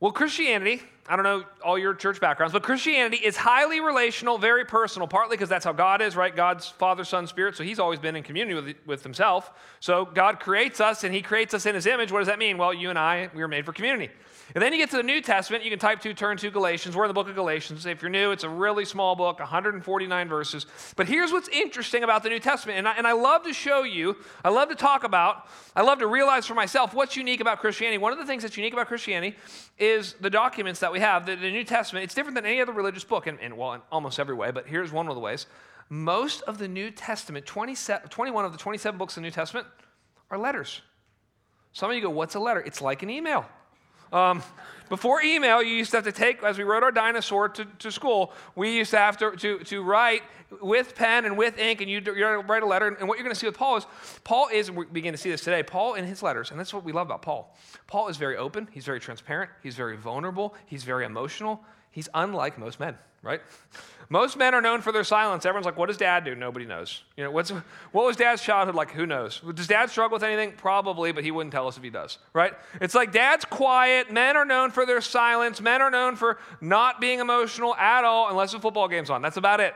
Well, Christianity, I don't know all your church backgrounds, but Christianity is highly relational, very personal, partly because that's how God is, right? God's Father, Son, Spirit. So he's always been in community with, with himself. So God creates us and he creates us in his image. What does that mean? Well, you and I, we were made for community. And then you get to the New Testament, you can type to, turn to Galatians. We're in the book of Galatians. If you're new, it's a really small book, 149 verses. But here's what's interesting about the New Testament. And I, and I love to show you, I love to talk about, I love to realize for myself what's unique about Christianity. One of the things that's unique about Christianity is the documents that we have. The, the New Testament, it's different than any other religious book, in, in, well, in almost every way, but here's one of the ways. Most of the New Testament, 27, 21 of the 27 books of the New Testament, are letters. Some of you go, What's a letter? It's like an email. Um, before email, you used to have to take, as we rode our dinosaur to, to school, we used to have to, to, to write with pen and with ink, and you write a letter. And what you're going to see with Paul is, Paul is, and we begin to see this today, Paul in his letters, and that's what we love about Paul. Paul is very open, he's very transparent, he's very vulnerable, he's very emotional, he's unlike most men, right? Most men are known for their silence. Everyone's like, what does dad do? Nobody knows. You know, what's, what was dad's childhood like? Who knows? Does dad struggle with anything? Probably, but he wouldn't tell us if he does, right? It's like dad's quiet. Men are known for their silence. Men are known for not being emotional at all unless the football game's on. That's about it.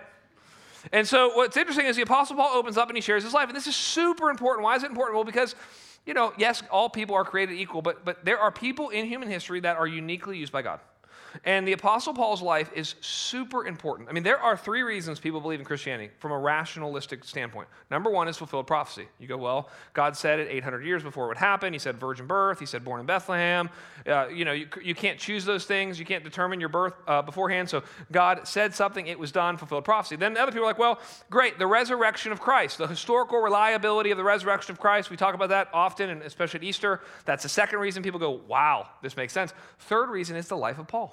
And so what's interesting is the Apostle Paul opens up and he shares his life. And this is super important. Why is it important? Well, because you know, yes, all people are created equal, but, but there are people in human history that are uniquely used by God. And the Apostle Paul's life is super important. I mean, there are three reasons people believe in Christianity from a rationalistic standpoint. Number one is fulfilled prophecy. You go, well, God said it 800 years before it would happen. He said virgin birth. He said born in Bethlehem. Uh, you know, you, you can't choose those things. You can't determine your birth uh, beforehand. So God said something, it was done, fulfilled prophecy. Then other people are like, well, great, the resurrection of Christ, the historical reliability of the resurrection of Christ. We talk about that often, and especially at Easter. That's the second reason people go, wow, this makes sense. Third reason is the life of Paul.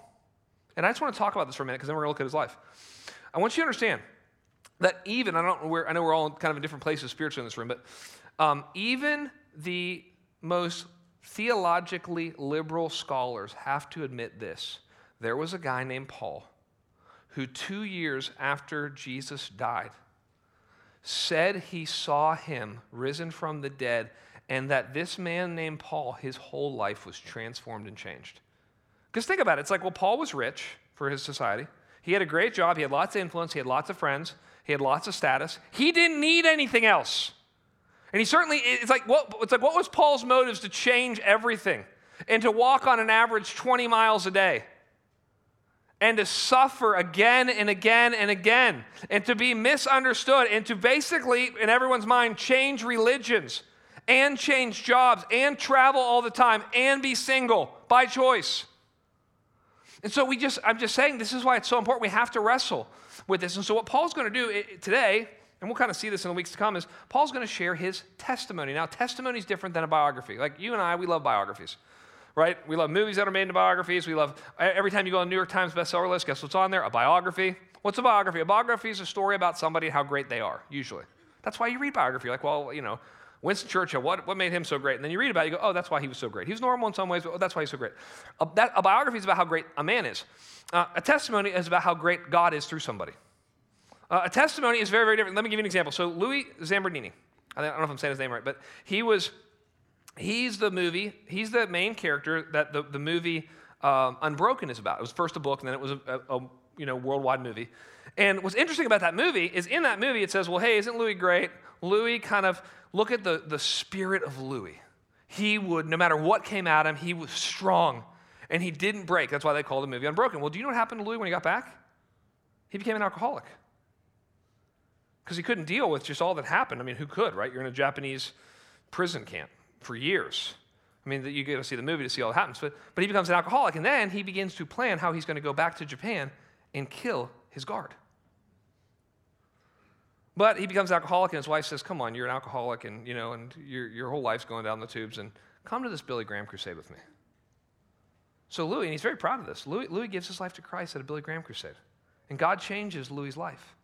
And I just want to talk about this for a minute because then we're going to look at his life. I want you to understand that even, I don't know where, I know we're all kind of in different places spiritually in this room, but um, even the most theologically liberal scholars have to admit this. There was a guy named Paul who, two years after Jesus died, said he saw him risen from the dead, and that this man named Paul, his whole life was transformed and changed. Because think about it. It's like, well, Paul was rich for his society. He had a great job. He had lots of influence. He had lots of friends. He had lots of status. He didn't need anything else. And he certainly, it's like, what, it's like, what was Paul's motives to change everything and to walk on an average 20 miles a day? and to suffer again and again and again, and to be misunderstood, and to basically, in everyone's mind, change religions and change jobs and travel all the time and be single by choice. And so we just, I'm just saying, this is why it's so important. We have to wrestle with this. And so what Paul's going to do today, and we'll kind of see this in the weeks to come, is Paul's going to share his testimony. Now, testimony is different than a biography. Like you and I, we love biographies, right? We love movies that are made into biographies. We love, every time you go on New York Times bestseller list, guess what's on there? A biography. What's a biography? A biography is a story about somebody, and how great they are, usually. That's why you read biography. Like, well, you know, Winston Churchill, what, what made him so great? And then you read about it, you go, oh, that's why he was so great. He was normal in some ways, but oh, that's why he's so great. A, that, a biography is about how great a man is. Uh, a testimony is about how great God is through somebody. Uh, a testimony is very, very different. Let me give you an example. So Louis Zamperini, I don't know if I'm saying his name right, but he was, he's the movie, he's the main character that the, the movie um, Unbroken is about. It was first a book, and then it was a, a, a you know, worldwide movie. And what's interesting about that movie is in that movie it says, well, hey, isn't Louis great? Louis kind of look at the, the spirit of Louis. He would, no matter what came at him, he was strong and he didn't break. That's why they called the movie Unbroken. Well, do you know what happened to Louis when he got back? He became an alcoholic because he couldn't deal with just all that happened. I mean, who could, right? You're in a Japanese prison camp for years. I mean, you get to see the movie to see all that happens. But, but he becomes an alcoholic, and then he begins to plan how he's going to go back to Japan and kill his guard. But he becomes alcoholic, and his wife says, "Come on, you're an alcoholic, and you know, and your your whole life's going down the tubes, and come to this Billy Graham crusade with me." So Louis, and he's very proud of this. Louis, Louis gives his life to Christ at a Billy Graham crusade, and God changes Louis's life.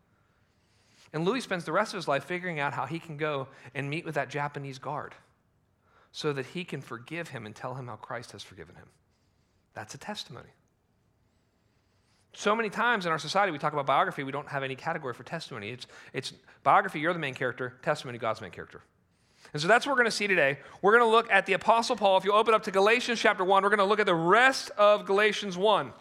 And Louis spends the rest of his life figuring out how he can go and meet with that Japanese guard, so that he can forgive him and tell him how Christ has forgiven him. That's a testimony. So many times in our society, we talk about biography, we don't have any category for testimony. It's, it's biography, you're the main character, testimony, God's main character. And so that's what we're going to see today. We're going to look at the Apostle Paul. If you open up to Galatians chapter 1, we're going to look at the rest of Galatians 1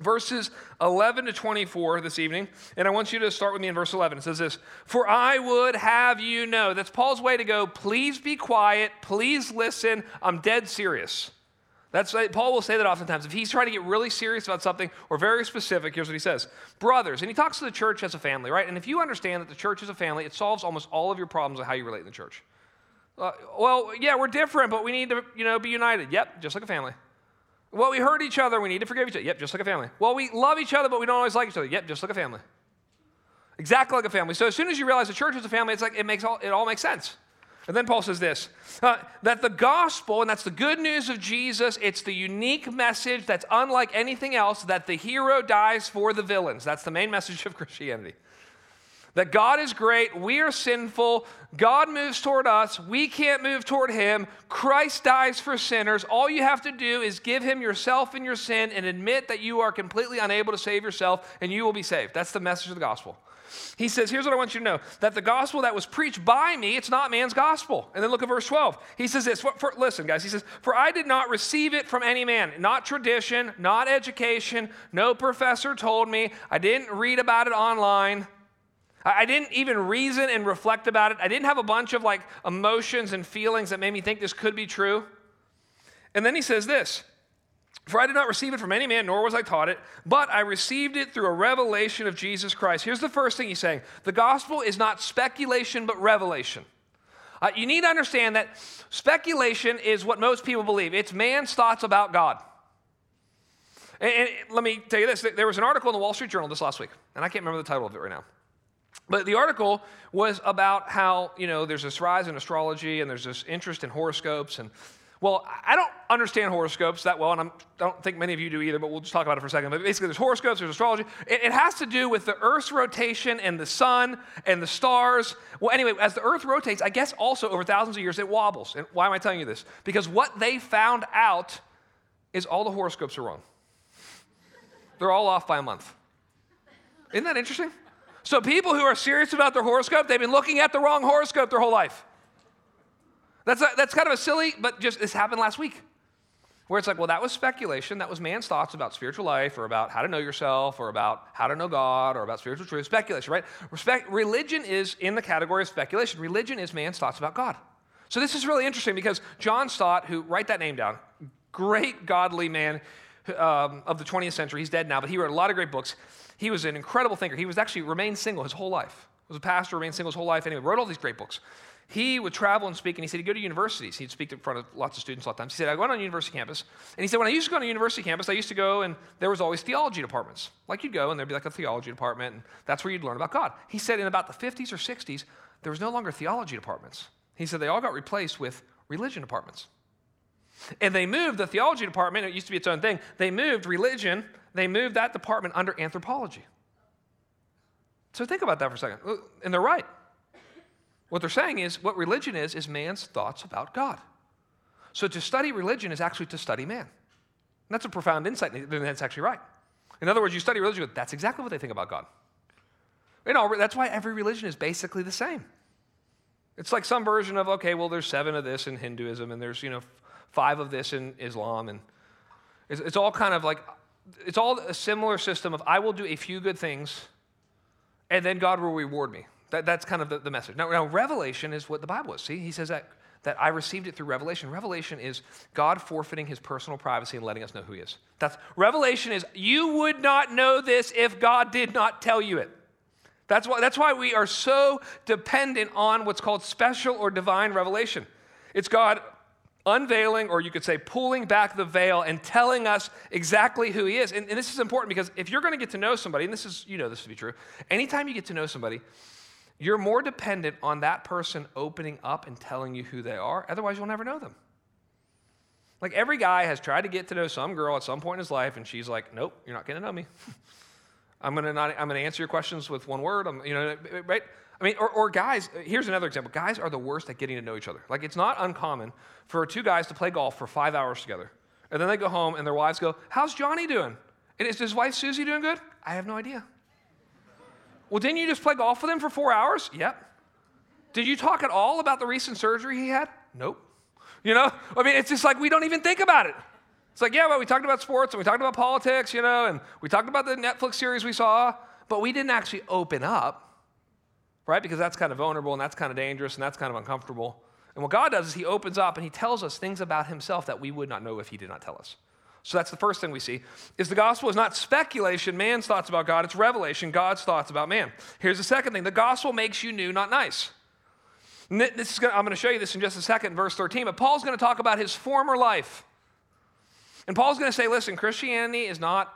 verses 11 to 24 this evening. And I want you to start with me in verse 11. It says this For I would have you know. That's Paul's way to go. Please be quiet. Please listen. I'm dead serious. That's Paul will say that oftentimes. If he's trying to get really serious about something or very specific, here's what he says Brothers, and he talks to the church as a family, right? And if you understand that the church is a family, it solves almost all of your problems of how you relate in the church. Uh, well, yeah, we're different, but we need to, you know, be united. Yep, just like a family. Well, we hurt each other, we need to forgive each other. Yep, just like a family. Well, we love each other, but we don't always like each other. Yep, just like a family. Exactly like a family. So as soon as you realize the church is a family, it's like it makes all it all makes sense. And then Paul says this uh, that the gospel, and that's the good news of Jesus, it's the unique message that's unlike anything else that the hero dies for the villains. That's the main message of Christianity. That God is great, we are sinful, God moves toward us, we can't move toward Him. Christ dies for sinners. All you have to do is give Him yourself and your sin and admit that you are completely unable to save yourself, and you will be saved. That's the message of the gospel. He says, Here's what I want you to know that the gospel that was preached by me, it's not man's gospel. And then look at verse 12. He says this for, for, Listen, guys, he says, For I did not receive it from any man, not tradition, not education, no professor told me, I didn't read about it online. I didn't even reason and reflect about it. I didn't have a bunch of like emotions and feelings that made me think this could be true. And then he says this for I did not receive it from any man, nor was I taught it, but I received it through a revelation of Jesus Christ. Here's the first thing he's saying the gospel is not speculation, but revelation. Uh, you need to understand that speculation is what most people believe, it's man's thoughts about God. And, and let me tell you this there was an article in the Wall Street Journal this last week, and I can't remember the title of it right now. But the article was about how, you know, there's this rise in astrology and there's this interest in horoscopes and well, I don't understand horoscopes that well, and I'm, I do not think many of you do either, but we'll just talk about it for a second. But basically, there's horoscopes, there's astrology. It, it, has to do with the Earth's rotation and the sun and the stars. Well, anyway, as the Earth rotates, I guess also over thousands of years, it wobbles. And why am I telling you this? Because what they found out is all the horoscopes are wrong. They're all off by a month. Isn't that interesting? So, people who are serious about their horoscope, they've been looking at the wrong horoscope their whole life. That's, a, that's kind of a silly, but just this happened last week. Where it's like, well, that was speculation. That was man's thoughts about spiritual life or about how to know yourself or about how to know God or about spiritual truth. Speculation, right? Respect, religion is in the category of speculation. Religion is man's thoughts about God. So this is really interesting because John Stott, who, write that name down, great godly man um, of the 20th century, he's dead now, but he wrote a lot of great books. He was an incredible thinker. He was actually remained single his whole life. Was a pastor, remained single his whole life. Anyway, wrote all these great books he would travel and speak, and he said he'd go to universities. He'd speak in front of lots of students a lot of times. He said, I went on university campus. And he said, when I used to go on a university campus, I used to go, and there was always theology departments. Like you'd go, and there'd be like a theology department, and that's where you'd learn about God. He said in about the 50s or 60s, there was no longer theology departments. He said they all got replaced with religion departments. And they moved the theology department, it used to be its own thing, they moved religion, they moved that department under anthropology. So think about that for a second. Uh, and they're right. What they're saying is what religion is, is man's thoughts about God. So to study religion is actually to study man. And that's a profound insight, and that's actually right. In other words, you study religion, that's exactly what they think about God. You know, that's why every religion is basically the same. It's like some version of, okay, well, there's seven of this in Hinduism, and there's, you know, five of this in Islam, and it's, it's all kind of like, it's all a similar system of, I will do a few good things, and then God will reward me. That, that's kind of the, the message. Now, now, revelation is what the Bible is. See, he says that, that I received it through revelation. Revelation is God forfeiting his personal privacy and letting us know who he is. That's, revelation is you would not know this if God did not tell you it. That's why, that's why we are so dependent on what's called special or divine revelation. It's God unveiling, or you could say pulling back the veil and telling us exactly who he is. And, and this is important because if you're going to get to know somebody, and this is, you know this to be true, anytime you get to know somebody, you're more dependent on that person opening up and telling you who they are. Otherwise, you'll never know them. Like every guy has tried to get to know some girl at some point in his life, and she's like, "Nope, you're not going to know me. I'm to not. I'm to answer your questions with one word. I'm, you know, right? I mean, or, or guys. Here's another example. Guys are the worst at getting to know each other. Like it's not uncommon for two guys to play golf for five hours together, and then they go home, and their wives go, "How's Johnny doing? And is his wife Susie doing good? I have no idea." Well, didn't you just play golf with him for four hours? Yep. Did you talk at all about the recent surgery he had? Nope. You know, I mean, it's just like we don't even think about it. It's like, yeah, well, we talked about sports and we talked about politics, you know, and we talked about the Netflix series we saw, but we didn't actually open up, right? Because that's kind of vulnerable and that's kind of dangerous and that's kind of uncomfortable. And what God does is He opens up and He tells us things about Himself that we would not know if He did not tell us. So that's the first thing we see is the gospel is not speculation, man's thoughts about God, it's revelation, God's thoughts about man. Here's the second thing. The gospel makes you new, not nice. Gonna, I'm going to show you this in just a second, verse 13. But Paul's going to talk about his former life. And Paul's going to say, listen, Christianity is not,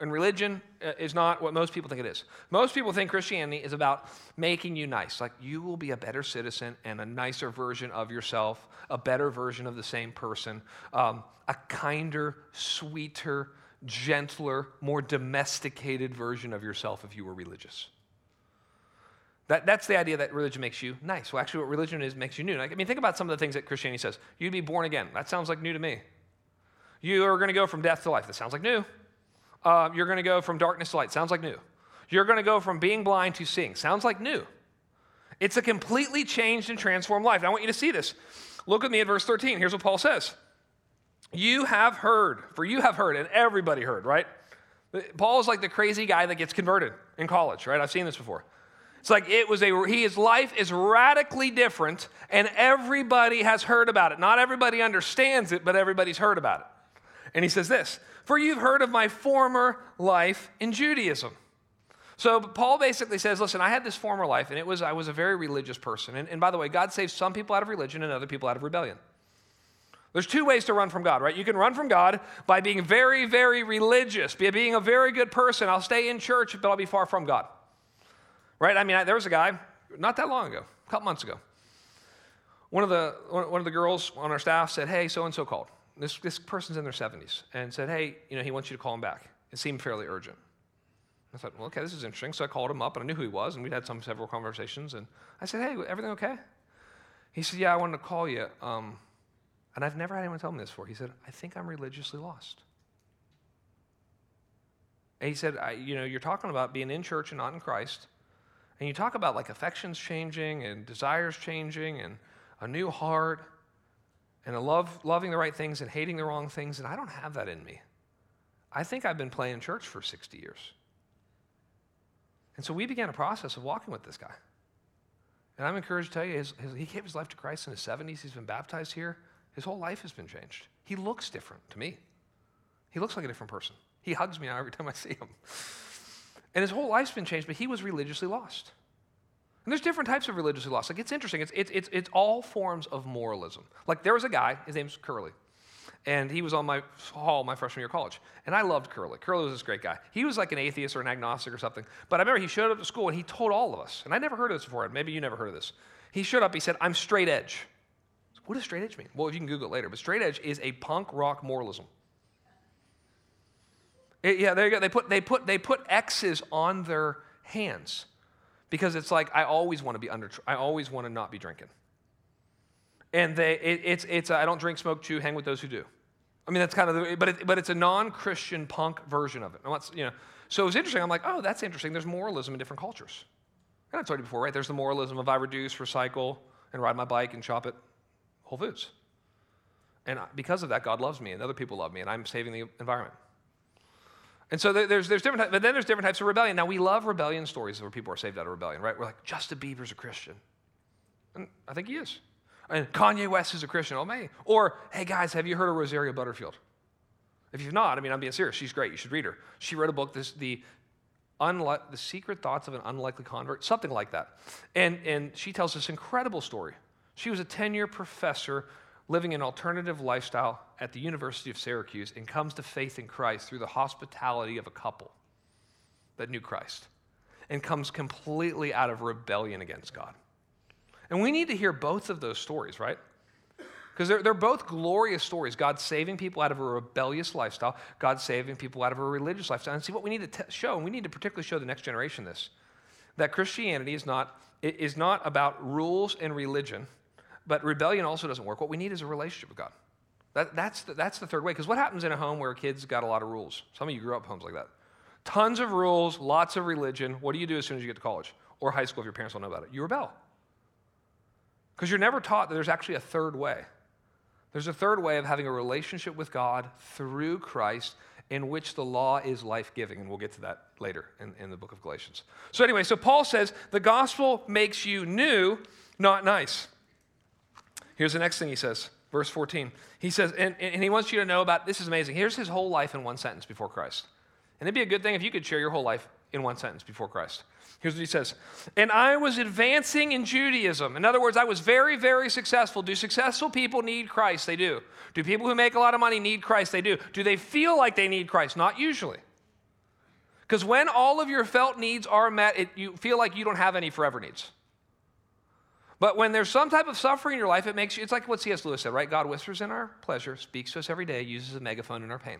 and religion uh, is not what most people think it is. Most people think Christianity is about making you nice. Like you will be a better citizen and a nicer version of yourself, a better version of the same person, um, a kinder, sweeter, gentler, more domesticated version of yourself if you were religious. That, that's the idea that religion makes you nice. Well, actually, what religion is makes you new. I mean, think about some of the things that Christianity says. You'd be born again. That sounds like new to me. You are going to go from death to life. That sounds like new. Uh, you're going to go from darkness to light. Sounds like new. You're going to go from being blind to seeing. Sounds like new. It's a completely changed and transformed life. And I want you to see this. Look at me at verse 13. Here's what Paul says You have heard, for you have heard, and everybody heard, right? Paul is like the crazy guy that gets converted in college, right? I've seen this before. It's like it was a, he, his life is radically different, and everybody has heard about it. Not everybody understands it, but everybody's heard about it. And he says this For you've heard of my former life in Judaism. So Paul basically says, listen, I had this former life, and it was I was a very religious person. And, and by the way, God saves some people out of religion and other people out of rebellion. There's two ways to run from God, right? You can run from God by being very, very religious, by being a very good person. I'll stay in church, but I'll be far from God. Right? I mean, I, there was a guy not that long ago, a couple months ago. One of the, one of the girls on our staff said, Hey, so and so called. This, this person's in their 70s and said, Hey, you know, he wants you to call him back. It seemed fairly urgent. I thought, well, okay, this is interesting. So I called him up and I knew who he was, and we'd had some several conversations. And I said, Hey, everything okay? He said, Yeah, I wanted to call you. Um, and I've never had anyone tell me this before. He said, I think I'm religiously lost. And he said, You know, you're talking about being in church and not in Christ. And you talk about like affections changing and desires changing and a new heart and love, loving the right things and hating the wrong things. And I don't have that in me. I think I've been playing church for 60 years. And so we began a process of walking with this guy. And I'm encouraged to tell you, his, his, he gave his life to Christ in his 70s. He's been baptized here. His whole life has been changed. He looks different to me. He looks like a different person. He hugs me now every time I see him. And his whole life's been changed, but he was religiously lost. And there's different types of religiously lost. Like, it's interesting. It's, it's, it's, it's all forms of moralism. Like, there was a guy, his name's Curly, and he was on my hall my freshman year of college. And I loved Curly. Curly was this great guy. He was like an atheist or an agnostic or something. But I remember he showed up to school and he told all of us, and I never heard of this before, and maybe you never heard of this. He showed up, he said, I'm straight edge. What does straight edge mean? Well, you can Google it later, but straight edge is a punk rock moralism. It, yeah, there you go. They put, they, put, they put X's on their hands because it's like, I always want to be under, I always want to not be drinking. And they, it, it's, it's I don't drink, smoke, chew, hang with those who do. I mean, that's kind of, the, but, it, but it's a non-Christian punk version of it. you know, so it was interesting. I'm like, oh, that's interesting. There's moralism in different cultures. And I told you before, right? There's the moralism of I reduce, recycle, and ride my bike and shop at Whole Foods. And because of that, God loves me and other people love me, and I'm saving the environment. And so there's, there's different, but then there's different types of rebellion. Now we love rebellion stories where people are saved out of rebellion, right? We're like, Justin Bieber's a Christian, and I think he is. And Kanye West is a Christian. Oh man. Or hey guys, have you heard of Rosaria Butterfield? If you've not, I mean, I'm being serious. She's great. You should read her. She wrote a book, this, the Unli- the secret thoughts of an unlikely convert, something like that. And, and she tells this incredible story. She was a 10 year professor living an alternative lifestyle at the University of Syracuse and comes to faith in Christ through the hospitality of a couple that knew Christ and comes completely out of rebellion against God. And we need to hear both of those stories, right? Because they're, they're both glorious stories. God saving people out of a rebellious lifestyle, God saving people out of a religious lifestyle. And see what we need to t- show, and we need to particularly show the next generation this that Christianity is not, is not about rules and religion but rebellion also doesn't work. What we need is a relationship with God. That, that's, the, that's the third way. Because what happens in a home where a kids got a lot of rules? Some of you grew up homes like that. Tons of rules, lots of religion. What do you do as soon as you get to college or high school if your parents don't know about it? You rebel. Because you're never taught that there's actually a third way. There's a third way of having a relationship with God through Christ in which the law is life giving. And we'll get to that later in, in the book of Galatians. So, anyway, so Paul says the gospel makes you new, not nice. Here's the next thing he says, verse 14. He says, and, and he wants you to know about this is amazing. Here's his whole life in one sentence before Christ. And it'd be a good thing if you could share your whole life in one sentence before Christ. Here's what he says And I was advancing in Judaism. In other words, I was very, very successful. Do successful people need Christ? They do. Do people who make a lot of money need Christ? They do. Do they feel like they need Christ? Not usually. Because when all of your felt needs are met, it, you feel like you don't have any forever needs. But when there's some type of suffering in your life, it makes you, it's like what C.S. Lewis said, right? God whispers in our pleasure, speaks to us every day, uses a megaphone in our pain.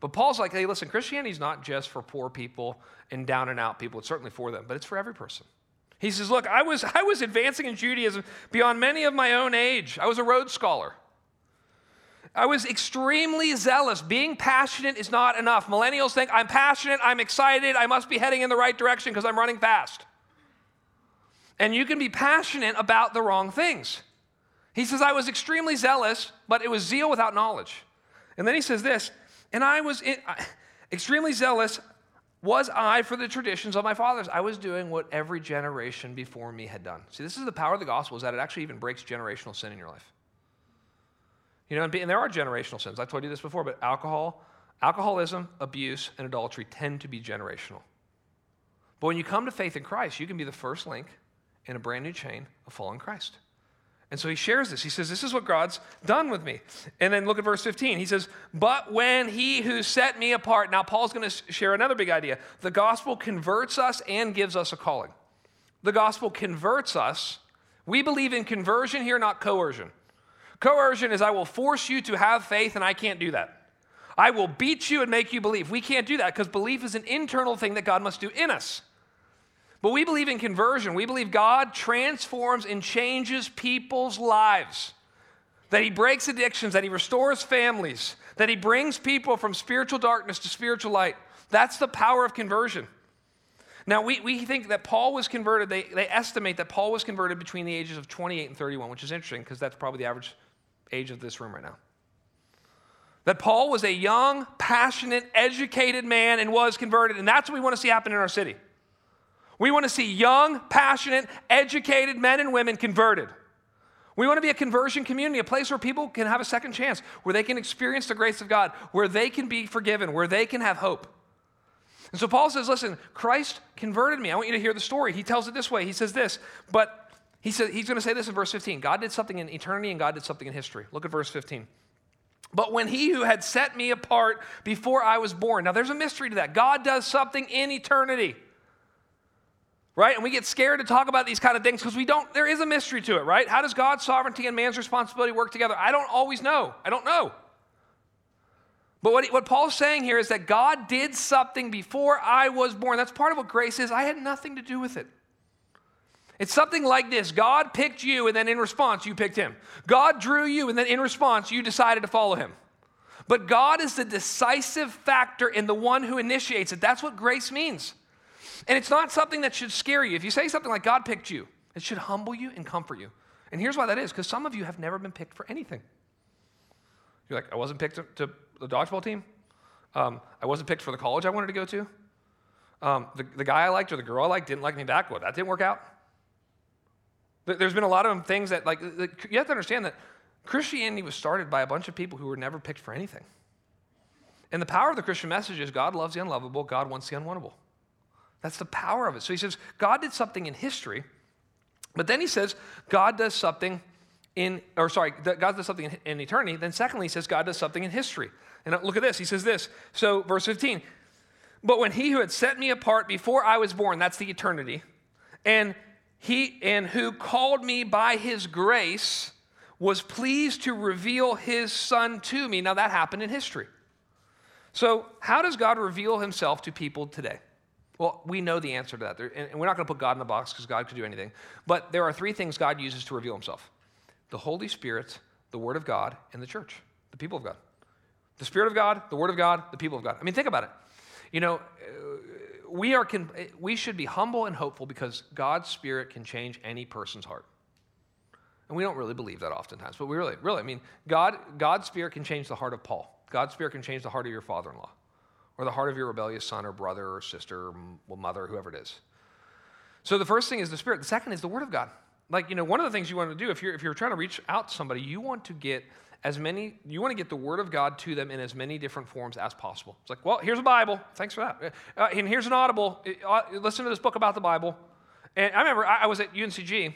But Paul's like, hey, listen, Christianity's not just for poor people and down and out people. It's certainly for them, but it's for every person. He says, look, I was, I was advancing in Judaism beyond many of my own age. I was a Rhodes Scholar. I was extremely zealous. Being passionate is not enough. Millennials think I'm passionate, I'm excited, I must be heading in the right direction because I'm running fast. And you can be passionate about the wrong things. He says, I was extremely zealous, but it was zeal without knowledge. And then he says this and I was in, extremely zealous, was I for the traditions of my fathers. I was doing what every generation before me had done. See, this is the power of the gospel, is that it actually even breaks generational sin in your life. You know, and, and there are generational sins. I've told you this before, but alcohol, alcoholism, abuse, and adultery tend to be generational. But when you come to faith in Christ, you can be the first link in a brand new chain of fallen Christ. And so he shares this. He says, This is what God's done with me. And then look at verse 15. He says, But when he who set me apart, now Paul's going to share another big idea. The gospel converts us and gives us a calling. The gospel converts us. We believe in conversion here, not coercion. Coercion is I will force you to have faith, and I can't do that. I will beat you and make you believe. We can't do that because belief is an internal thing that God must do in us. But we believe in conversion. We believe God transforms and changes people's lives. That He breaks addictions, that He restores families, that He brings people from spiritual darkness to spiritual light. That's the power of conversion. Now, we, we think that Paul was converted, they, they estimate that Paul was converted between the ages of 28 and 31, which is interesting because that's probably the average age of this room right now. That Paul was a young, passionate, educated man and was converted, and that's what we want to see happen in our city. We want to see young, passionate, educated men and women converted. We want to be a conversion community, a place where people can have a second chance, where they can experience the grace of God, where they can be forgiven, where they can have hope. And so Paul says, Listen, Christ converted me. I want you to hear the story. He tells it this way. He says this, but he said, he's going to say this in verse 15 God did something in eternity and God did something in history. Look at verse 15. But when he who had set me apart before I was born, now there's a mystery to that. God does something in eternity right? And we get scared to talk about these kind of things because we don't, there is a mystery to it, right? How does God's sovereignty and man's responsibility work together? I don't always know. I don't know. But what, what Paul's saying here is that God did something before I was born. That's part of what grace is. I had nothing to do with it. It's something like this God picked you, and then in response, you picked him. God drew you, and then in response, you decided to follow him. But God is the decisive factor in the one who initiates it. That's what grace means. And it's not something that should scare you. If you say something like, God picked you, it should humble you and comfort you. And here's why that is because some of you have never been picked for anything. You're like, I wasn't picked to, to the dodgeball team. Um, I wasn't picked for the college I wanted to go to. Um, the, the guy I liked or the girl I liked didn't like me back. Well, that didn't work out. There's been a lot of things that, like, you have to understand that Christianity was started by a bunch of people who were never picked for anything. And the power of the Christian message is God loves the unlovable, God wants the unwantable. That's the power of it. So he says, God did something in history, but then he says, God does something in, or sorry, God does something in, eternity. Then secondly, he says, God does something in history. And look at this. He says this. So, verse 15, but when he who had set me apart before I was born, that's the eternity, and he and who called me by his grace was pleased to reveal his son to me. Now that happened in history. So, how does God reveal himself to people today? Well, we know the answer to that. And we're not going to put God in the box because God could do anything. But there are three things God uses to reveal himself the Holy Spirit, the Word of God, and the church, the people of God. The Spirit of God, the Word of God, the people of God. I mean, think about it. You know, uh, we, are we should be humble and hopeful because God's Spirit can change any person's heart. And we don't really believe that oftentimes, but we really, really, I mean, God, God's Spirit can change the heart of Paul. God's Spirit can change the heart of your father in law, or the heart of your rebellious son or brother or sister or mother, whoever it is. So the first thing is the Spirit. The second is the Word of God. Like, you know, one of the things you want to do if you're, if you're trying to reach out to somebody, you want to get as many, you want to get the Word of God to them in as many different forms as possible. It's like, well, here's a Bible. Thanks for that. Uh, and here's an Audible. Uh, listen to this book about the Bible. And I remember I, I was at UNCG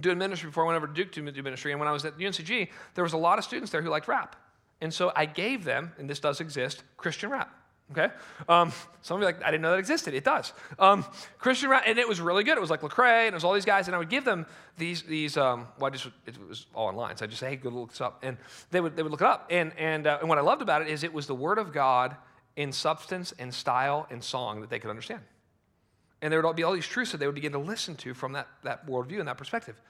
doing ministry before I went over to Duke to do ministry. And when I was at UNCG, there was a lot of students there who liked rap. And so I gave them, and this does exist, Christian rap. Okay? Um, some of you like, I didn't know that existed. It does. Um, Christian and it was really good. It was like Lecrae, and it was all these guys, and I would give them these, these um, well, I just, it was all online. So I just say, hey, go look this up. And they would, they would look it up. And, and, uh, and what I loved about it is it was the Word of God in substance and style and song that they could understand. And there would be all these truths that they would begin to listen to from that, that worldview and that perspective.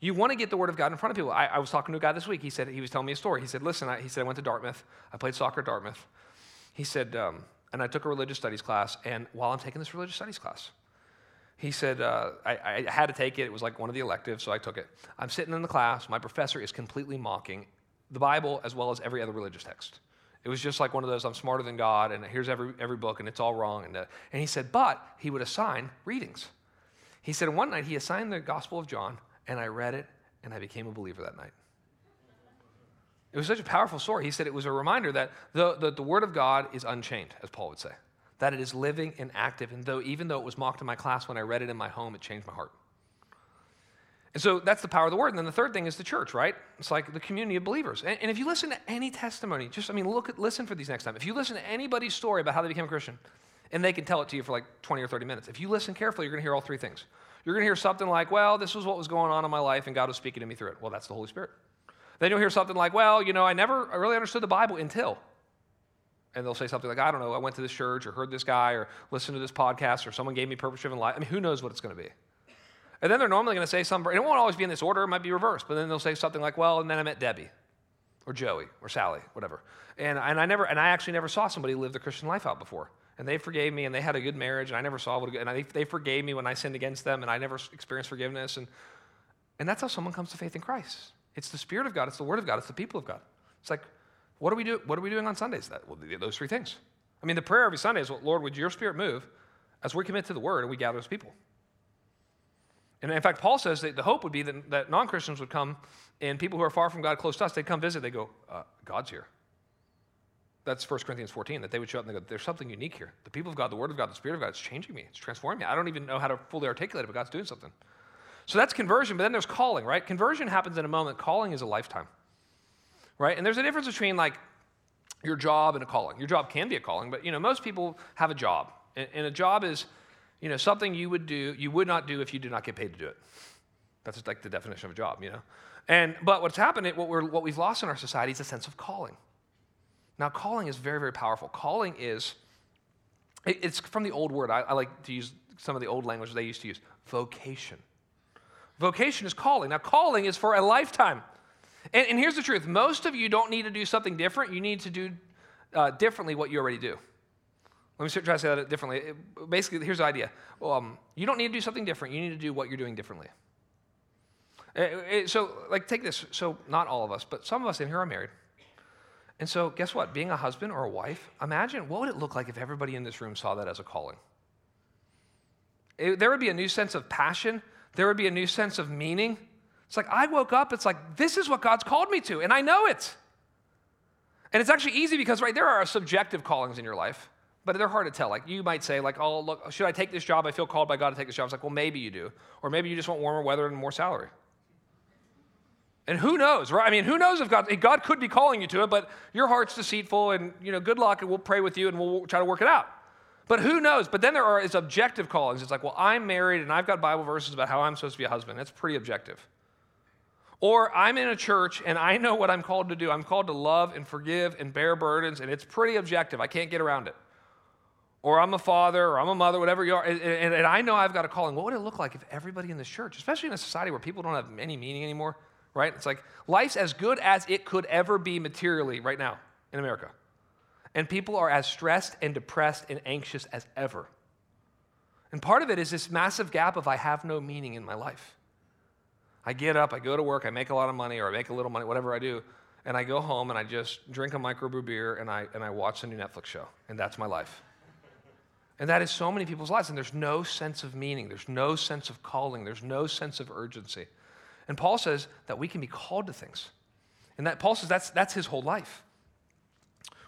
You want to get the word of God in front of people. I, I, was talking to a guy this week. He said, he was telling me a story. He said, listen, I, he said, I went to Dartmouth. I played soccer at Dartmouth. He said, um, and I took a religious studies class. And while I'm taking this religious studies class, he said, uh, I, I, had to take it. It was like one of the electives, so I took it. I'm sitting in the class. My professor is completely mocking the Bible as well as every other religious text. It was just like one of those, I'm smarter than God, and here's every, every book, and it's all wrong. And, uh, and he said, but he would assign readings. He said, one night he assigned the Gospel of John, and I read it, and I became a believer that night. It was such a powerful story. He said it was a reminder that the, the, the Word of God is unchained, as Paul would say, that it is living and active. And though, even though it was mocked in my class, when I read it in my home, it changed my heart. And so that's the power of the Word. And then the third thing is the church, right? It's like the community of believers. And, and if you listen to any testimony, just, I mean, look at, listen for these next time. If you listen to anybody's story about how they became a Christian, and they can tell it to you for like 20 or 30 minutes, if you listen carefully, you're going to hear all three things. You're going to hear something like, well, this was what was going on in my life and God was speaking to me through it. Well, that's the Holy Spirit. Then you'll hear something like, well, you know, I never really understood the Bible until. And they'll say something like, I don't know, I went to this church or heard this guy or listened to this podcast or someone gave me purpose driven life. I mean, who knows what it's going to be? And then they're normally going to say something, and it won't always be in this order, it might be reversed, but then they'll say something like, well, and then I met Debbie or Joey or Sally, whatever. And, and I never, and I actually never saw somebody live the Christian life out before and they forgave me and they had a good marriage and i never saw what a good and I, they forgave me when i sinned against them and i never experienced forgiveness and, and that's how someone comes to faith in christ it's the spirit of god it's the word of god it's the people of god it's like what are we, do, what are we doing on sundays that well, those three things i mean the prayer every sunday is well, lord would your spirit move as we commit to the word and we gather as people and in fact paul says that the hope would be that, that non-christians would come and people who are far from god close to us they'd come visit they go uh, god's here that's 1 Corinthians 14, that they would show up and they go, there's something unique here. The people of God, the Word of God, the Spirit of God, it's changing me. It's transforming me. I don't even know how to fully articulate it, but God's doing something. So that's conversion, but then there's calling, right? Conversion happens in a moment. Calling is a lifetime, right? And there's a difference between like your job and a calling. Your job can be a calling, but you know, most people have a job. And, and a job is, you know, something you would do, you would not do if you did not get paid to do it. That's like the definition of a job, you know? And, but what's happened, what, we're, what we've lost in our society is a sense of calling. Now, calling is very, very powerful. Calling is, it's from the old word. I, I like to use some of the old language they used to use vocation. Vocation is calling. Now, calling is for a lifetime. And, and, here's the truth most of you don't need to do something different, you need to do uh, differently what you already do. Let me try to say that differently. It, basically, here's the idea um, you don't need to do something different, you need to do what you're doing differently. It, it, so, like, take this. So, not all of us, but some of us in here are married. And so, guess what? Being a husband or a wife, imagine what would it look like if everybody in this room saw that as a calling? There would be a new sense of passion, there would be a new sense of meaning. It's like I woke up, it's like, this is what God's called me to, and I know it. And it's actually easy because, right, there are subjective callings in your life, but they're hard to tell. Like, you might say, like, oh, look, should I take this job? I feel called by God to take this job. It's like, well, maybe you do. Or maybe you just want warmer weather and more salary. And who knows, right? I mean, who knows if God, God could be calling you to it, but your heart's deceitful and, you know, good luck and we'll pray with you and we'll try to work it out. But who knows? But then there are is objective callings. It's like, well, I'm married and I've got Bible verses about how I'm supposed to be a husband. That's pretty objective. Or I'm in a church and I know what I'm called to do. I'm called to love and forgive and bear burdens, and it's pretty objective. I can't get around it. Or I'm a father or I'm a mother, whatever you are, and, and, and I know I've got a calling. What would it look like if everybody in this church, especially in a society where people don't have any meaning anymore, right? It's like life's as good as it could ever be materially right now in America. And people are as stressed and depressed and anxious as ever. And part of it is this massive gap of I have no meaning in my life. I get up, I go to work, I make a lot of money, or I make a little money, whatever I do, and I go home and I just drink a microbrew beer and I, and I watch a new Netflix show, and that's my life. And that is so many people's lives, and there's no sense of meaning, there's no sense of calling, there's no sense of urgency. And Paul says that we can be called to things. And that Paul says that's, that's his whole life.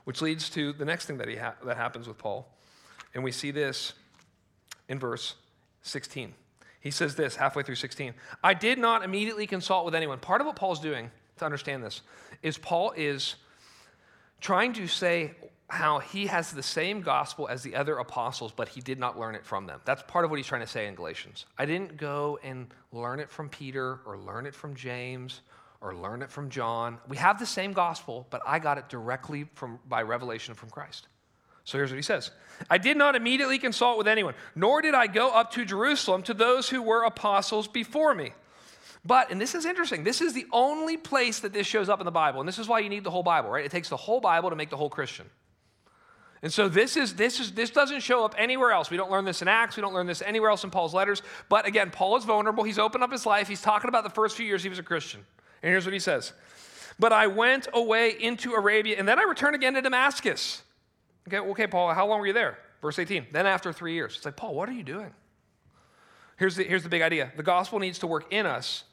Which leads to the next thing that, he ha- that happens with Paul. And we see this in verse 16. He says this halfway through 16 I did not immediately consult with anyone. Part of what Paul's doing to understand this is Paul is trying to say how he has the same gospel as the other apostles, but he did not learn it from them. That's part of what he's trying to say in Galatians. I didn't go and learn it from Peter or learn it from James or learn it from John. We have the same gospel, but I got it directly from, by revelation from Christ. So here's what he says I did not immediately consult with anyone, nor did I go up to Jerusalem to those who were apostles before me. But, and this is interesting, this is the only place that this shows up in the Bible, and this is why you need the whole Bible, right? It takes the whole Bible to make the whole Christian. And so this is this is this doesn't show up anywhere else. We don't learn this in Acts. We don't learn this anywhere else in Paul's letters. But again, Paul is vulnerable. He's opened up his life. He's talking about the first few years he was a Christian. And here's what he says: "But I went away into Arabia, and then I returned again to Damascus." Okay, okay, Paul. How long were you there? Verse 18. Then after three years, it's like Paul, what are you doing? Here's the here's the big idea. The gospel needs to work in us,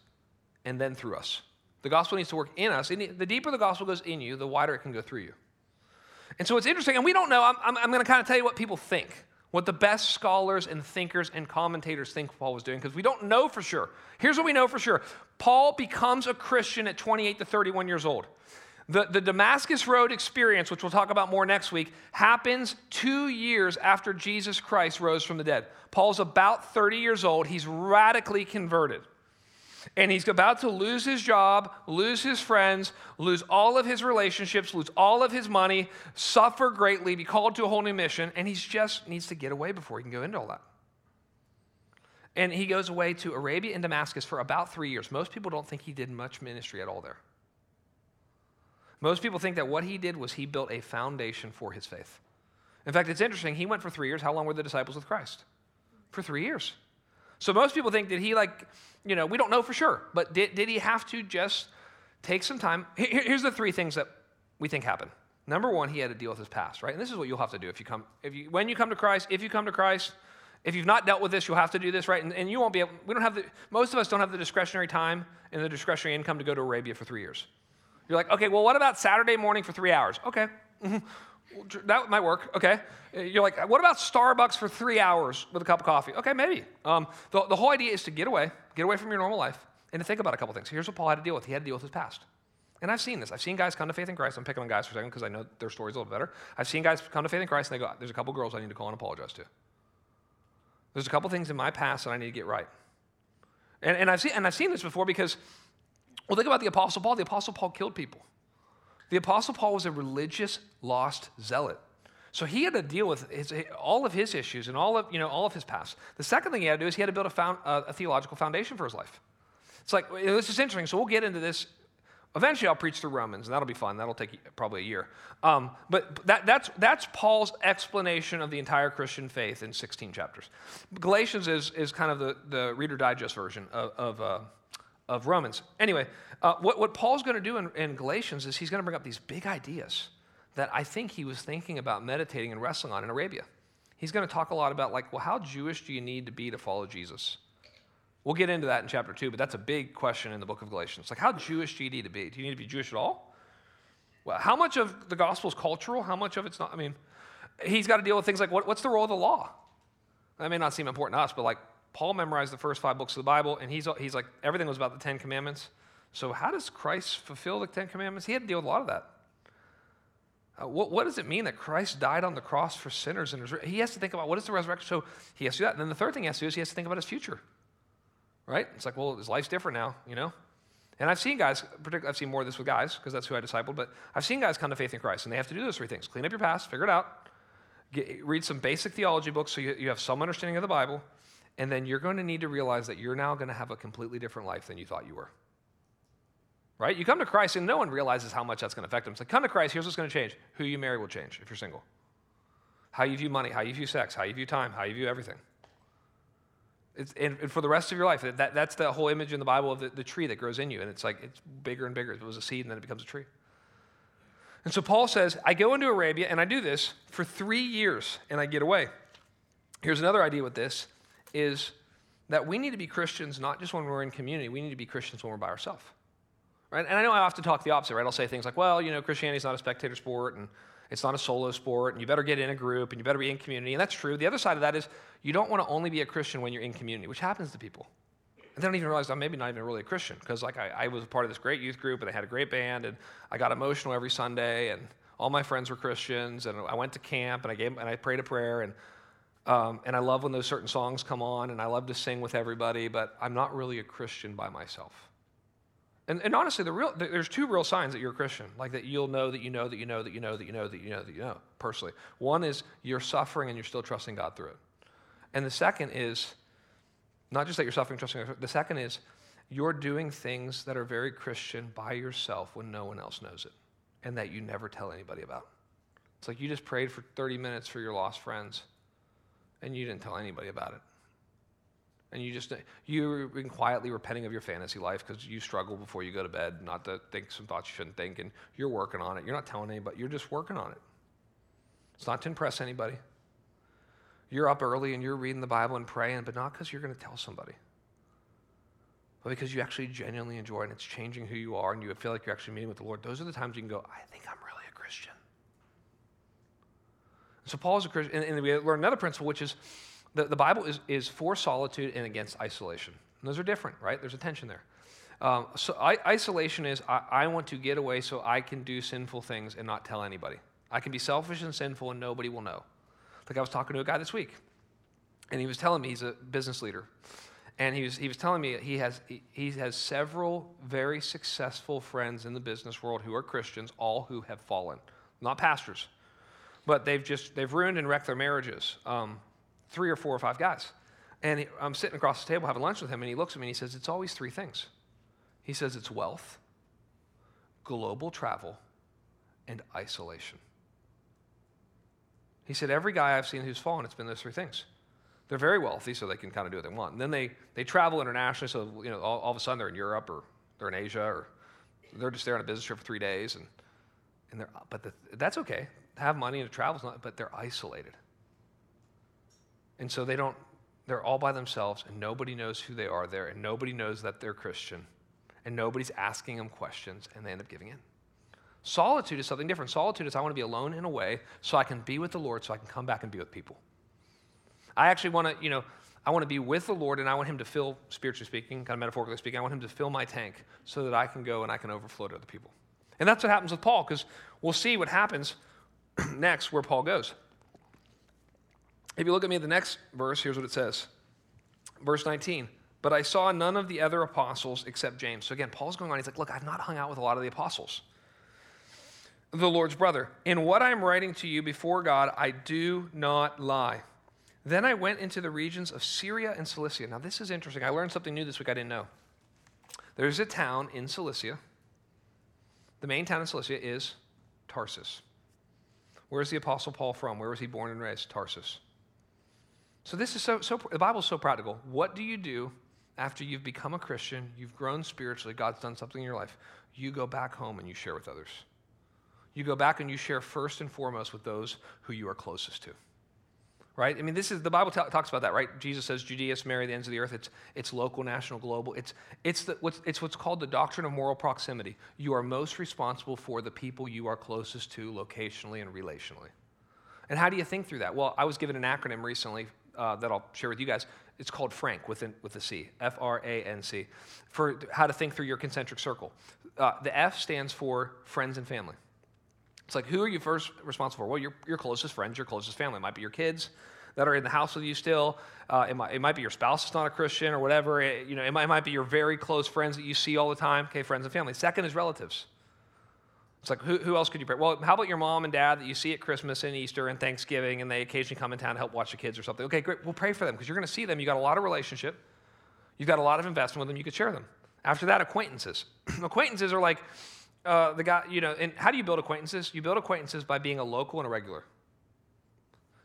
and then through us. The gospel needs to work in us. The deeper the gospel goes in you, the wider it can go through you. And so it's interesting, and we don't know. I'm, I'm, I'm going to kind of tell you what people think, what the best scholars and thinkers and commentators think Paul was doing, because we don't know for sure. Here's what we know for sure Paul becomes a Christian at 28 to 31 years old. The, the Damascus Road experience, which we'll talk about more next week, happens two years after Jesus Christ rose from the dead. Paul's about 30 years old. He's radically converted. And he's about to lose his job, lose his friends, lose all of his relationships, lose all of his money, suffer greatly, be called to a whole new mission, and he just needs to get away before he can go into all that. And he goes away to Arabia and Damascus for about three years. Most people don't think he did much ministry at all there. Most people think that what he did was he built a foundation for his faith. In fact, it's interesting. He went for three years. How long were the disciples with Christ? For three years. So most people think that he, like, you know, we don't know for sure, but did, did he have to just take some time? Here, here's the three things that we think happened. Number one, he had to deal with his past, right? And this is what you'll have to do if you come, if you, when you come to Christ, if you come to Christ, if you've not dealt with this, you'll have to do this, right? And, and you won't be able, we don't have the, most of us don't have the discretionary time and the discretionary income to go to Arabia for three years. You're like, okay, well, what about Saturday morning for three hours? Okay. That might work. Okay. You're like, what about Starbucks for three hours with a cup of coffee? Okay, maybe. Um, the, the whole idea is to get away, get away from your normal life, and to think about a couple things. Here's what Paul had to deal with. He had to deal with his past. And I've seen this. I've seen guys come to faith in Christ. I'm picking on guys for a second because I know their stories a little better. I've seen guys come to faith in Christ and they go, there's a couple girls I need to call and apologize to. There's a couple things in my past that I need to get right. And, and, I've, seen, and I've seen this before because, well, think about the Apostle Paul. The Apostle Paul killed people. The Apostle Paul was a religious, lost zealot. So he had to deal with his, all of his issues and all of, you know, all of his past. The second thing he had to do is he had to build a, found, a theological foundation for his life. It's like, this is interesting. So we'll get into this. Eventually, I'll preach through Romans, and that'll be fun. That'll take probably a year. Um, but that, that's, that's Paul's explanation of the entire Christian faith in 16 chapters. Galatians is, is kind of the, the Reader Digest version of, of, uh, of Romans. Anyway, uh, what, what Paul's going to do in, in Galatians is he's going to bring up these big ideas that I think he was thinking about meditating and wrestling on in Arabia. He's going to talk a lot about, like, well, how Jewish do you need to be to follow Jesus? We'll get into that in chapter two, but that's a big question in the book of Galatians. Like, how Jewish do you need to be? Do you need to be Jewish at all? Well, how much of the gospel is cultural? How much of it's not? I mean, he's got to deal with things like what, what's the role of the law? That may not seem important to us, but like Paul memorized the first five books of the Bible, and he's, he's like, everything was about the Ten Commandments. So, how does Christ fulfill the Ten Commandments? He had to deal with a lot of that. Uh, what, what, does it mean that Christ died on the cross for sinners? And he has to think about what is the resurrection. So he has to do that. And then the third thing he has to do is he has to think about his future. Right? It's like, well, his life's different now, you know? And I've seen guys, particularly, I've seen more of this with guys because that's who I discipled, but I've seen guys come to faith in Christ and they have to do those three things clean up your past, figure it out, get, read some basic theology books so you, you have some understanding of the Bible, and then you're going to need to realize that you're now going to have a completely different life than you thought you were right? You come to Christ and no one realizes how much that's going to affect them. Like, come to Christ, here's what's going to change. Who you marry will change if you're single. How you view money, how you view sex, how you view time, how you view everything. It's, and, and, for the rest of your life, that, that's the whole image in the Bible of the, the tree that grows in you. And it's like, it's bigger and bigger. It was a seed and then it becomes a tree. And so Paul says, I go into Arabia and I do this for three years and I get away. Here's another idea with this is that we need to be Christians not just when we're in community, we need to be Christians when we're by ourselves. Right? And I know I often talk the opposite, right? I'll say things like, well, you know, Christianity is not a spectator sport and it's not a solo sport, and you better get in a group and you better be in community. And that's true. The other side of that is you don't want to only be a Christian when you're in community, which happens to people. And they don't even realize I'm maybe not even really a Christian because like I, I was a part of this great youth group and I had a great band and I got emotional every Sunday and all my friends were Christians and I went to camp and I gave and I prayed a prayer and um, and I love when those certain songs come on and I love to sing with everybody, but I'm not really a Christian by myself. And, and honestly, the real, there's two real signs that you're a Christian, like that you'll know that you know that you know that you know that you know that you know that you know personally. One is you're suffering and you're still trusting God through it. And the second is not just that you're suffering, trusting God. The second is you're doing things that are very Christian by yourself when no one else knows it and that you never tell anybody about. It's like you just prayed for 30 minutes for your lost friends and you didn't tell anybody about it. And you just, you've been quietly repenting of your fantasy life because you struggle before you go to bed not to think some thoughts you shouldn't think, and you're working on it. You're not telling anybody, you're just working on it. It's not to impress anybody. You're up early and you're reading the Bible and praying, but not because you're going to tell somebody, but because you actually genuinely enjoy it and it's changing who you are and you feel like you're actually meeting with the Lord. Those are the times you can go, I think I'm really a Christian. So Paul's a Christian, and, and we learn another principle, which is the, the Bible is, is for solitude and against isolation. And those are different, right? There's a tension there. Um, so I, isolation is I, I want to get away so I can do sinful things and not tell anybody. I can be selfish and sinful and nobody will know. Like I was talking to a guy this week, and he was telling me he's a business leader. And he was, he was telling me he has, he, he has several very successful friends in the business world who are Christians, all who have fallen. Not pastors, but they've just, they've ruined and wrecked their marriages. Um, three or four or five guys. And I'm sitting across the table having lunch with him, and he looks at me and he says, It's always three things. He says, It's wealth, global travel, and isolation. He said, Every guy I've seen who's fallen, it's been those three things. They're very wealthy, so they can kind of do what they want. And then they, they travel internationally, so you know, all, all of a sudden they're in Europe or they're in Asia or they're just there on a business trip for three days. And, and they're, but the, that's okay. Have money and to travel, but they're isolated. And so they don't, they're all by themselves, and nobody knows who they are there, and nobody knows that they're Christian, and nobody's asking them questions, and they end up giving in. Solitude is something different. Solitude is I want to be alone in a way so I can be with the Lord, so I can come back and be with people. I actually want to, you know, I want to be with the Lord and I want Him to fill, spiritually speaking, kind of metaphorically speaking, I want Him to fill my tank so that I can go and I can overflow to other people. And that's what happens with Paul, because we'll see what happens next where Paul goes. If you look at me at the next verse, here's what it says. Verse 19. But I saw none of the other apostles except James. So again, Paul's going on. He's like, Look, I've not hung out with a lot of the apostles. The Lord's brother. In what I'm writing to you before God, I do not lie. Then I went into the regions of Syria and Cilicia. Now, this is interesting. I learned something new this week I didn't know. There's a town in Cilicia. The main town in Cilicia is Tarsus. Where's the Apostle Paul from? Where was he born and raised? Tarsus. So this is so, so the Bible's so practical. What do you do after you've become a Christian, you've grown spiritually, God's done something in your life? You go back home and you share with others. You go back and you share first and foremost with those who you are closest to. Right? I mean, this is the Bible t- talks about that, right? Jesus says, Judea, Samaria, the ends of the earth. It's, it's local, national, global. It's, it's, the, what's, it's what's called the doctrine of moral proximity. You are most responsible for the people you are closest to locationally and relationally. And how do you think through that? Well, I was given an acronym recently uh, that I'll share with you guys. It's called Frank with, an, with a C, F R A N C, for how to think through your concentric circle. Uh, the F stands for friends and family. It's like, who are you first responsible for? Well, your, your closest friends, your closest family. It might be your kids that are in the house with you still. Uh, it, might, it might be your spouse that's not a Christian or whatever. It, you know, it might, it might be your very close friends that you see all the time. Okay, friends and family. Second is relatives. It's like, who, who else could you pray? Well, how about your mom and dad that you see at Christmas and Easter and Thanksgiving and they occasionally come in town to help watch the kids or something? Okay, great. We'll pray for them because you're going to see them. You've got a lot of relationship. You've got a lot of investment with them. You could share them. After that, acquaintances. acquaintances are like uh, the guy, you know, and how do you build acquaintances? You build acquaintances by being a local and a regular.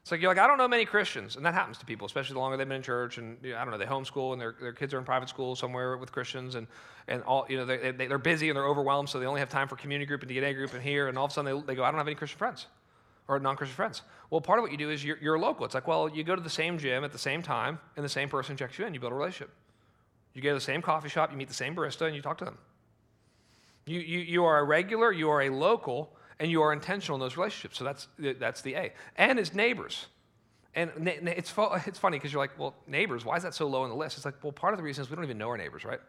It's like you're like, I don't know many Christians, and that happens to people, especially the longer they've been in church, and you know, I don't know, they homeschool and their, their kids are in private school somewhere with Christians, and, and all you know they, they, are busy and they're overwhelmed, so they only have time for community group and DNA group and here, and all of a sudden they, they go, I don't have any Christian friends or non-Christian friends. Well, part of what you do is you're, you're local. It's like, well, you go to the same gym at the same time, and the same person checks you in. You build a relationship. You go to the same coffee shop, you meet the same barista, and you talk to them. You, you, you are a regular, you are a local, and you are intentional in those relationships. So that's, that's the A. And as neighbors. And it's, it's funny because you're like, well, neighbors, why is that so low on the list? It's like, well, part of the reason is we don't even know our neighbors, right?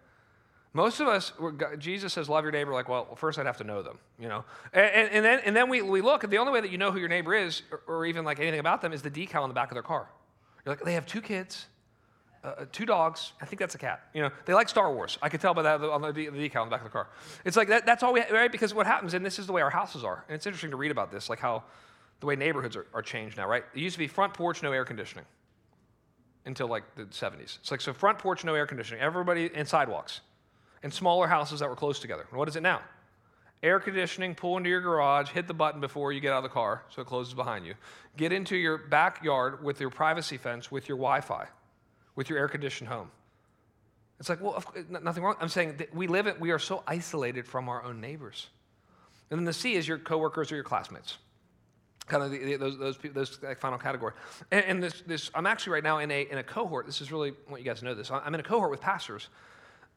Most of us, Jesus says, love your neighbor. Like, well, first I'd have to know them, you know? And, and, then, and then we, we look, and the only way that you know who your neighbor is, or, or, even like anything about them, is the decal on the back of their car. You're like, they have two kids, uh, uh two dogs. I think that's a cat. You know, they like Star Wars. I could tell by that on the, the decal on the back of the car. It's like, that, that's all we, have, right? Because what happens, and this is the way our houses are, and it's interesting to read about this, like how the way neighborhoods are, are changed now, right? It used to be front porch, no air conditioning until like the 70s. It's like, so front porch, no air conditioning, everybody, and sidewalks, and smaller houses that were close together. And what is it now? Air conditioning, pull into your garage, hit the button before you get out of the car so it closes behind you. Get into your backyard with your privacy fence, with your Wi Fi, with your air conditioned home. It's like, well, nothing wrong. I'm saying we live it, we are so isolated from our own neighbors. And then the C is your coworkers or your classmates kind of the, those, those, those final category. And, and, this, this, I'm actually right now in a, in a cohort. This is really, want you guys to know this. I'm in a cohort with pastors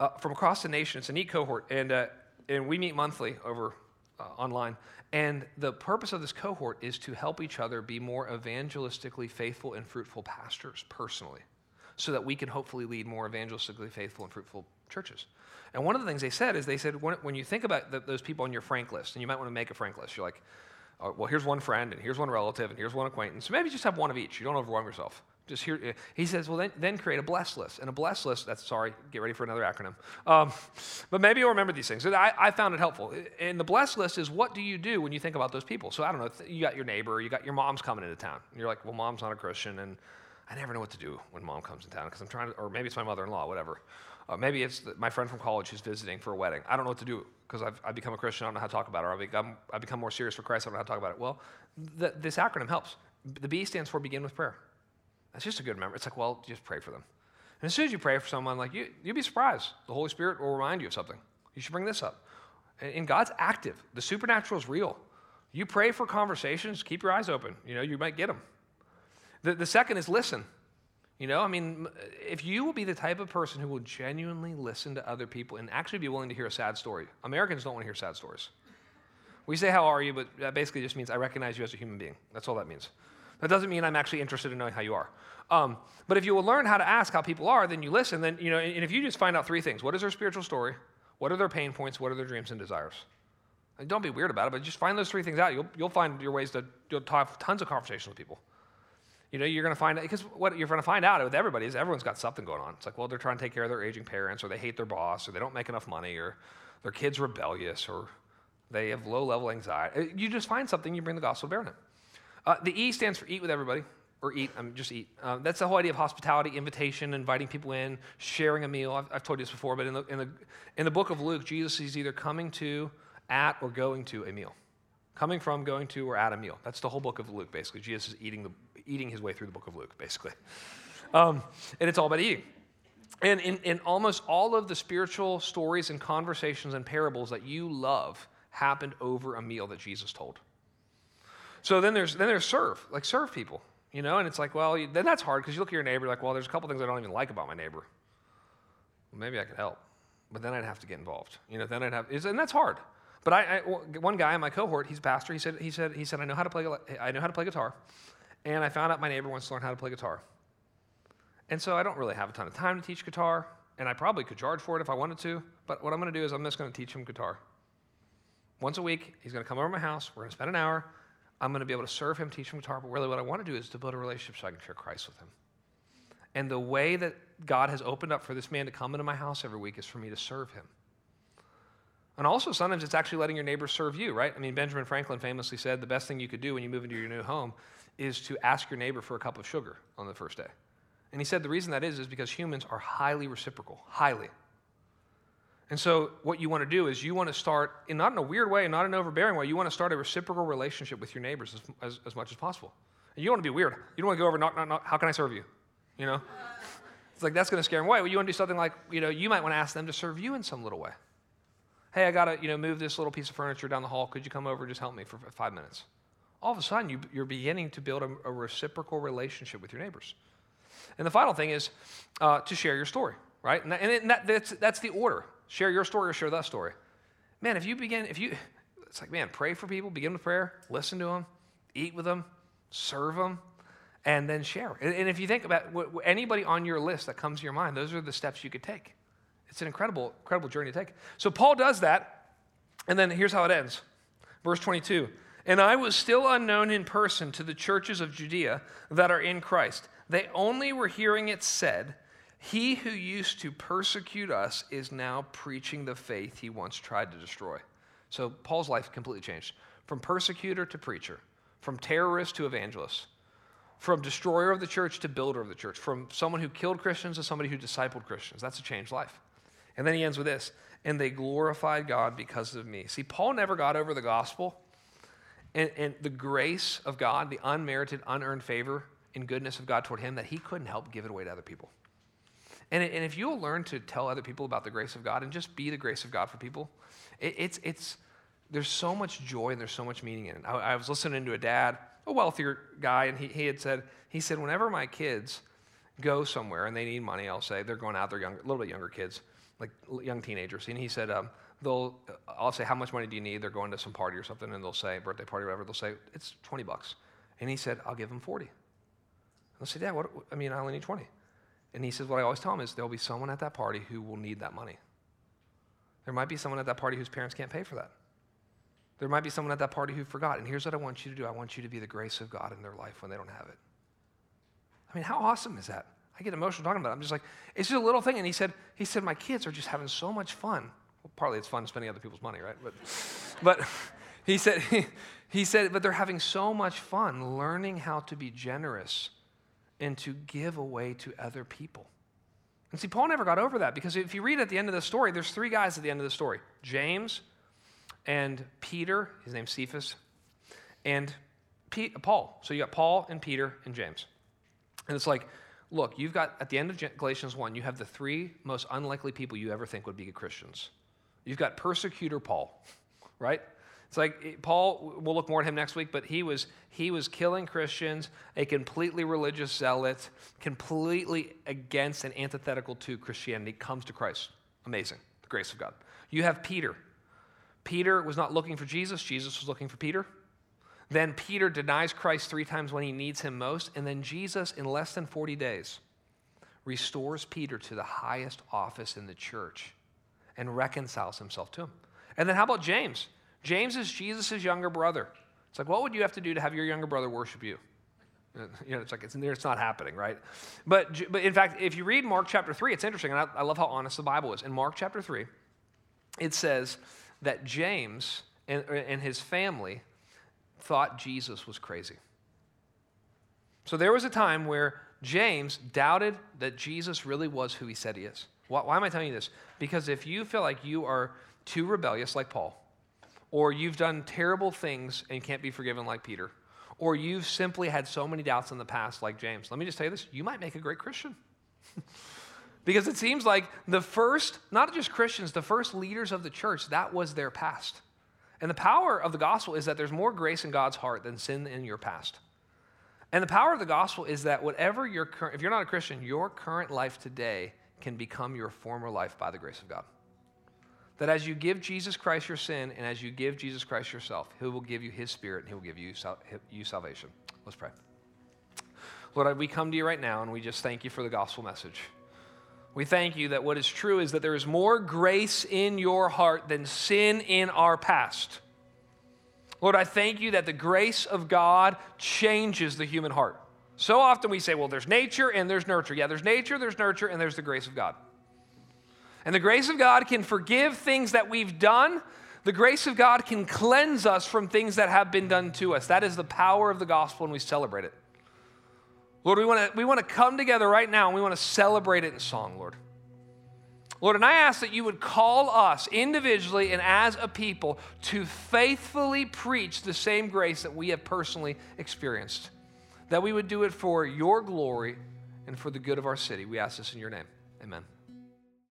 uh, from across the nation. It's a neat cohort. And, uh, and we meet monthly over uh, online. And the purpose of this cohort is to help each other be more evangelistically faithful and fruitful pastors personally, so that we can hopefully lead more evangelistically faithful and fruitful churches. And one of the things they said is they said, when, when you think about the, those people on your frank list, and you might want to make a frank list, you're like, uh, well, here's one friend, and here's one relative, and here's one acquaintance. Maybe just have one of each. You don't overwhelm yourself. Just here, uh, he says, well, then, then create a blessed list. And a blessed list, that's sorry, get ready for another acronym. Um, but maybe you'll remember these things. I, I found it helpful. And the blessed list is what do you do when you think about those people? So I don't know, you got your neighbor, you got your mom's coming into town. And you're like, well, mom's not a Christian, and I never know what to do when mom comes in town because I'm trying to, or maybe it's my mother in law, whatever. Uh, maybe it's the, my friend from college who's visiting for a wedding. I don't know what to do because I've, I've become a Christian. I don't know how to talk about it. I've become, I've become more serious for Christ. I don't know how to talk about it. Well, the, this acronym helps. The B stands for begin with prayer. That's just a good memory. It's like, well, just pray for them. And as soon as you pray for someone, like you, you'll be surprised. The Holy Spirit will remind you of something. You should bring this up. And God's active. The supernatural is real. You pray for conversations, keep your eyes open. You know, you might get them. The, the second is listen. You know, I mean, if you will be the type of person who will genuinely listen to other people and actually be willing to hear a sad story, Americans don't want to hear sad stories. We say, How are you? but that basically just means I recognize you as a human being. That's all that means. That doesn't mean I'm actually interested in knowing how you are. Um, but if you will learn how to ask how people are, then you listen. Then, you know, and if you just find out three things what is their spiritual story? What are their pain points? What are their dreams and desires? And don't be weird about it, but just find those three things out. You'll, you'll find your ways to you'll have tons of conversations with people. You know, you're going to find out, because what you're going to find out with everybody is everyone's got something going on. It's like, well, they're trying to take care of their aging parents, or they hate their boss, or they don't make enough money, or their kid's rebellious, or they have low level anxiety. Uh, you just find something, you bring the gospel bearing it. Uh, the E stands for eat with everybody, or eat, I mean, just eat. Uh, that's the whole idea of hospitality, invitation, inviting people in, sharing a meal. I've, I've told you this before, but in the, in, the, in the book of Luke, Jesus is either coming to, at, or going to a meal. Coming from, going to, or at a meal. That's the whole book of Luke, basically. Jesus is eating the, eating his way through the book of Luke, basically. Um, and it's all about eating. And in, in almost all of the spiritual stories and conversations and parables that you love happened over a meal that Jesus told. So then there's then there's serve, like serve people, you know, and it's like, well, then that's hard because you look at your neighbor, like, well, there's a couple things I don't even like about my neighbor. Well, maybe I could help, but then I'd have to get involved, you know. Then I'd have, and that's hard. But I, I one guy in my cohort, he's a pastor. He said, he said, he said, I know how to play, I know how to play guitar. And I found out my neighbor wants to learn how to play guitar. And so I don't really have a ton of time to teach guitar, and I probably could charge for it if I wanted to, but what I'm to do is I'm just to teach him guitar. Once a week, he's to come over to my house, we're to spend an hour, I'm to be able to serve him, teach him guitar, but really what I want to do is to build a relationship so I can share Christ with him. And the way that God has opened up for this man to come into my house every week is for me to serve him. And also, sometimes it's actually letting your neighbors serve you, right? I mean, Benjamin Franklin famously said the best thing you could do when you move into your new home is to ask your neighbor for a cup of sugar on the first day. And he said the reason that is is because humans are highly reciprocal, highly. And so what you want to do is you want to start, in not in a weird way, not in an overbearing way, you want to start a reciprocal relationship with your neighbors as, as, as much as possible. And you don't want to be weird. You don't want to go over, knock, knock, knock. How can I serve you? You know? It's like that's going to scare them away. Well, you want to do something like, you know, you might want to ask them to serve you in some little way. Hey, I got to, you know, move this little piece of furniture down the hall. Could you come over and just help me for five minutes? All of a sudden, you, are beginning to build a, a, reciprocal relationship with your neighbors. And the final thing is uh, to share your story, right? And, that, and that, that's, that's the order. Share your story or share that story. Man, if you begin, if you, it's like, man, pray for people, begin with prayer, listen to them, eat with them, serve them, and then share. And if you think about what, anybody on your list that comes to your mind, those are the steps you could take. It's an incredible, incredible journey to take. So Paul does that, and then here's how it ends. Verse 22 And I was still unknown in person to the churches of Judea that are in Christ. They only were hearing it said, He who used to persecute us is now preaching the faith he once tried to destroy. So Paul's life completely changed from persecutor to preacher, from terrorist to evangelist from destroyer of the church to builder of the church, from someone who killed Christians to somebody who discipled Christians. That's a changed life. And then he ends with this and they glorified God because of me. See, Paul never got over the gospel and, and the grace of God, the unmerited, unearned favor and goodness of God toward him that he couldn't help give it away to other people. And, and if you'll learn to tell other people about the grace of God and just be the grace of God for people, it, it's, it's, there's so much joy and there's so much meaning in it. I, I was listening to a dad a wealthier guy, and he, he had said, he said, whenever my kids go somewhere and they need money, I'll say, they're going out, they're a little bit younger kids, like young teenagers. And he said, um, they'll, uh, I'll say, how much money do you need? They're going to some party or something, and they'll say, birthday party or whatever, they'll say, it's 20 bucks. And he said, I'll give them 40. And I'll say, Dad, what, I mean, I only need 20. And he says, what I always tell them is there'll be someone at that party who will need that money. There might be someone at that party whose parents can't pay for that. There might be someone at that party who forgot. And here's what I want you to do I want you to be the grace of God in their life when they don't have it. I mean, how awesome is that? I get emotional talking about it. I'm just like, it's just a little thing. And he said, he said, my kids are just having so much fun. Well, partly it's fun spending other people's money, right? But, but he said, he, he said, but they're having so much fun learning how to be generous and to give away to other people. And see, Paul never got over that because if you read at the end of the story, there's three guys at the end of the story James, and Peter, his name's Cephas, and Paul. So you got Paul and Peter and James. And it's like, look, you've got, at the end of Galatians 1, you have the three most unlikely people you ever think would be good Christians. You've got persecutor Paul, right? It's like eh, Paul, we'll look more at him next week, but he was, he was killing Christians, a completely religious zealot, completely against and antithetical to Christianity, comes to Christ. Amazing, the grace of God. You have Peter, Peter was not looking for Jesus, Jesus was looking for Peter. Then Peter denies Christ three times when he needs him most. And then Jesus, in less than 40 days, restores Peter to the highest office in the church and reconciles himself to him. And then how about James? James is Jesus' younger brother. It's like, what would you have to do to have your younger brother worship you? Uh, you know, it's like it's, it's not happening, right? But, but in fact, if you read Mark chapter 3, it's interesting, and I, I love how honest the Bible is. In Mark chapter 3, it says that James and, and his family thought Jesus was crazy. So there was a time where James doubted that Jesus really was who he said he is. Why, why, am I telling you this? Because if you feel like you are too rebellious like Paul, or you've done terrible things and can't be forgiven like Peter, or you've simply had so many doubts in the past like James, let me just tell you this you might make a great Christian. Because it seems like the first, not just Christians, the first leaders of the church, that was their past. And the power of the gospel is that there's more grace in God's heart than sin in your past. And the power of the gospel is that whatever your current, if you're not a Christian, your current life today can become your former life by the grace of God. That as you give Jesus Christ your sin and as you give Jesus Christ yourself, He will give you His Spirit and He will give you, you salvation. Let's pray. Lord, we come to you right now and we just thank you for the gospel message. We thank you that what is true is that there is more grace in your heart than sin in our past. Lord, I thank you that the grace of God changes the human heart. So often we say, well, there's nature and there's nurture. Yeah, there's nature, there's nurture, and there's the grace of God. And the grace of God can forgive things that we've done. The grace of God can cleanse us from things that have been done to us. That is the power of the gospel, and we celebrate it. Lord, we want to we want to come together right now and we want to celebrate it in song, Lord. Lord, and I ask that you would call us individually and as a people to faithfully preach the same grace that we have personally experienced. That we would do it for your glory and for the good of our city. We ask this in your name. Amen.